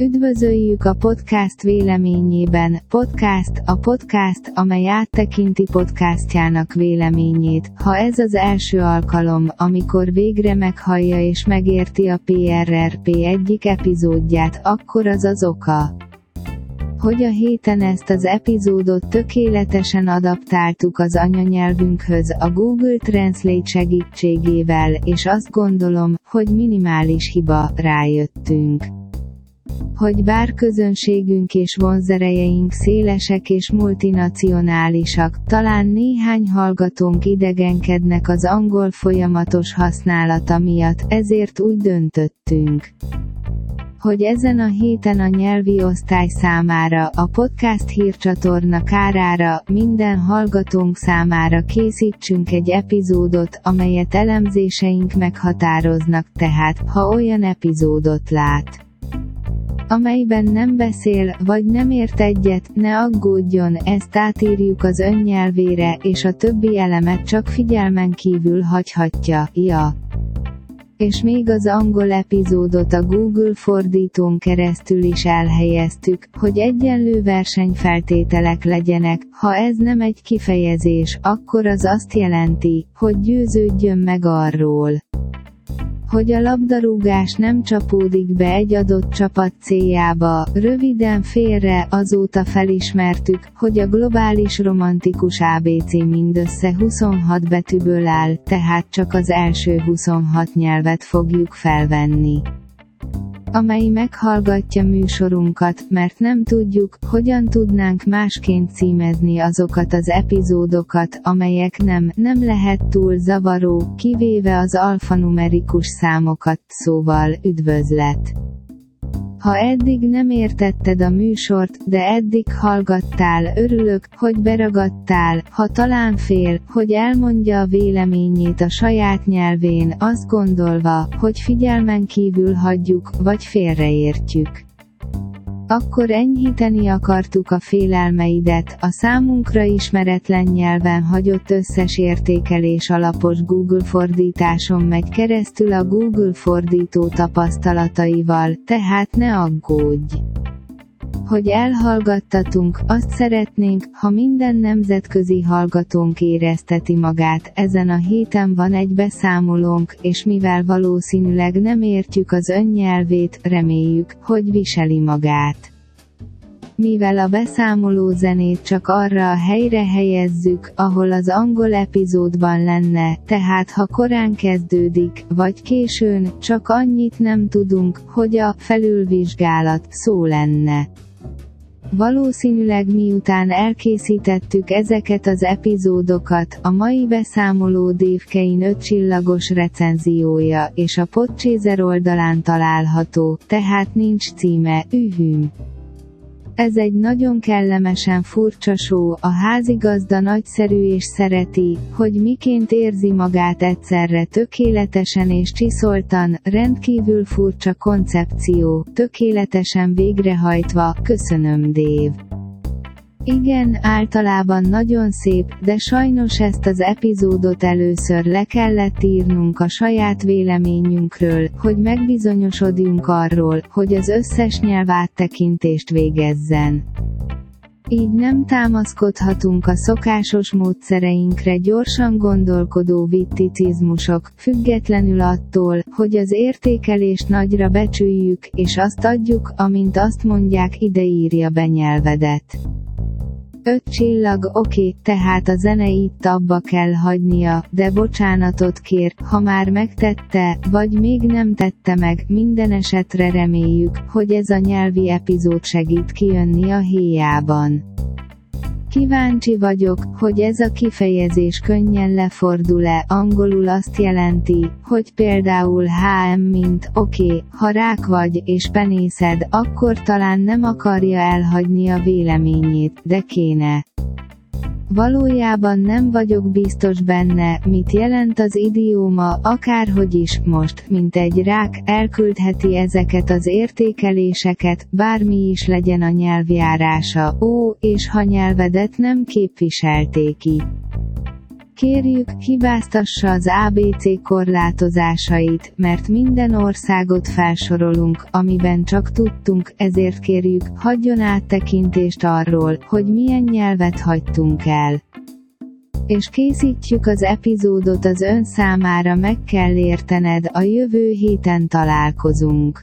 Üdvözöljük a podcast véleményében, podcast, a podcast, amely áttekinti podcastjának véleményét. Ha ez az első alkalom, amikor végre meghallja és megérti a PRRP egyik epizódját, akkor az az oka hogy a héten ezt az epizódot tökéletesen adaptáltuk az anyanyelvünkhöz a Google Translate segítségével, és azt gondolom, hogy minimális hiba, rájöttünk hogy bár közönségünk és vonzerejeink szélesek és multinacionálisak, talán néhány hallgatónk idegenkednek az angol folyamatos használata miatt, ezért úgy döntöttünk hogy ezen a héten a nyelvi osztály számára, a podcast hírcsatorna kárára, minden hallgatónk számára készítsünk egy epizódot, amelyet elemzéseink meghatároznak tehát, ha olyan epizódot lát amelyben nem beszél, vagy nem ért egyet, ne aggódjon, ezt átírjuk az önnyelvére, és a többi elemet csak figyelmen kívül hagyhatja, ja. És még az angol epizódot a Google fordítón keresztül is elhelyeztük, hogy egyenlő versenyfeltételek legyenek, ha ez nem egy kifejezés, akkor az azt jelenti, hogy győződjön meg arról hogy a labdarúgás nem csapódik be egy adott csapat céljába, röviden félre, azóta felismertük, hogy a globális romantikus ABC mindössze 26 betűből áll, tehát csak az első 26 nyelvet fogjuk felvenni amely meghallgatja műsorunkat, mert nem tudjuk, hogyan tudnánk másként címezni azokat az epizódokat, amelyek nem, nem lehet túl zavaró, kivéve az alfanumerikus számokat, szóval, üdvözlet. Ha eddig nem értetted a műsort, de eddig hallgattál, örülök, hogy beragadtál, ha talán fél, hogy elmondja a véleményét a saját nyelvén, azt gondolva, hogy figyelmen kívül hagyjuk, vagy félreértjük. Akkor enyhíteni akartuk a félelmeidet, a számunkra ismeretlen nyelven hagyott összes értékelés alapos Google fordításon megy keresztül a Google fordító tapasztalataival, tehát ne aggódj! Hogy elhallgattatunk, azt szeretnénk, ha minden nemzetközi hallgatónk érezteti magát, ezen a héten van egy beszámolónk, és mivel valószínűleg nem értjük az önnyelvét, reméljük, hogy viseli magát mivel a beszámoló zenét csak arra a helyre helyezzük, ahol az angol epizódban lenne, tehát ha korán kezdődik, vagy későn, csak annyit nem tudunk, hogy a felülvizsgálat szó lenne. Valószínűleg miután elkészítettük ezeket az epizódokat, a mai beszámoló Dévkein 5 csillagos recenziója, és a Podchaser oldalán található, tehát nincs címe, ühüm. Ez egy nagyon kellemesen furcsa só, a házigazda nagyszerű és szereti, hogy miként érzi magát egyszerre tökéletesen és csiszoltan, rendkívül furcsa koncepció, tökéletesen végrehajtva, köszönöm Dév. Igen, általában nagyon szép, de sajnos ezt az epizódot először le kellett írnunk a saját véleményünkről, hogy megbizonyosodjunk arról, hogy az összes nyelv áttekintést végezzen. Így nem támaszkodhatunk a szokásos módszereinkre gyorsan gondolkodó vitticizmusok, függetlenül attól, hogy az értékelést nagyra becsüljük, és azt adjuk, amint azt mondják ideírja be nyelvedet. Öt csillag, oké, tehát a zene itt abba kell hagynia, de bocsánatot kér, ha már megtette, vagy még nem tette meg, minden esetre reméljük, hogy ez a nyelvi epizód segít kijönni a héjában. Kíváncsi vagyok, hogy ez a kifejezés könnyen lefordul-e, angolul azt jelenti, hogy például HM mint, oké, okay, ha rák vagy, és penészed, akkor talán nem akarja elhagyni a véleményét, de kéne. Valójában nem vagyok biztos benne, mit jelent az idióma, akárhogy is, most, mint egy rák, elküldheti ezeket az értékeléseket, bármi is legyen a nyelvjárása, ó, és ha nyelvedet nem képviselték ki. Kérjük, hibáztassa az ABC korlátozásait, mert minden országot felsorolunk, amiben csak tudtunk, ezért kérjük, hagyjon áttekintést arról, hogy milyen nyelvet hagytunk el. És készítjük az epizódot az ön számára meg kell értened, a jövő héten találkozunk.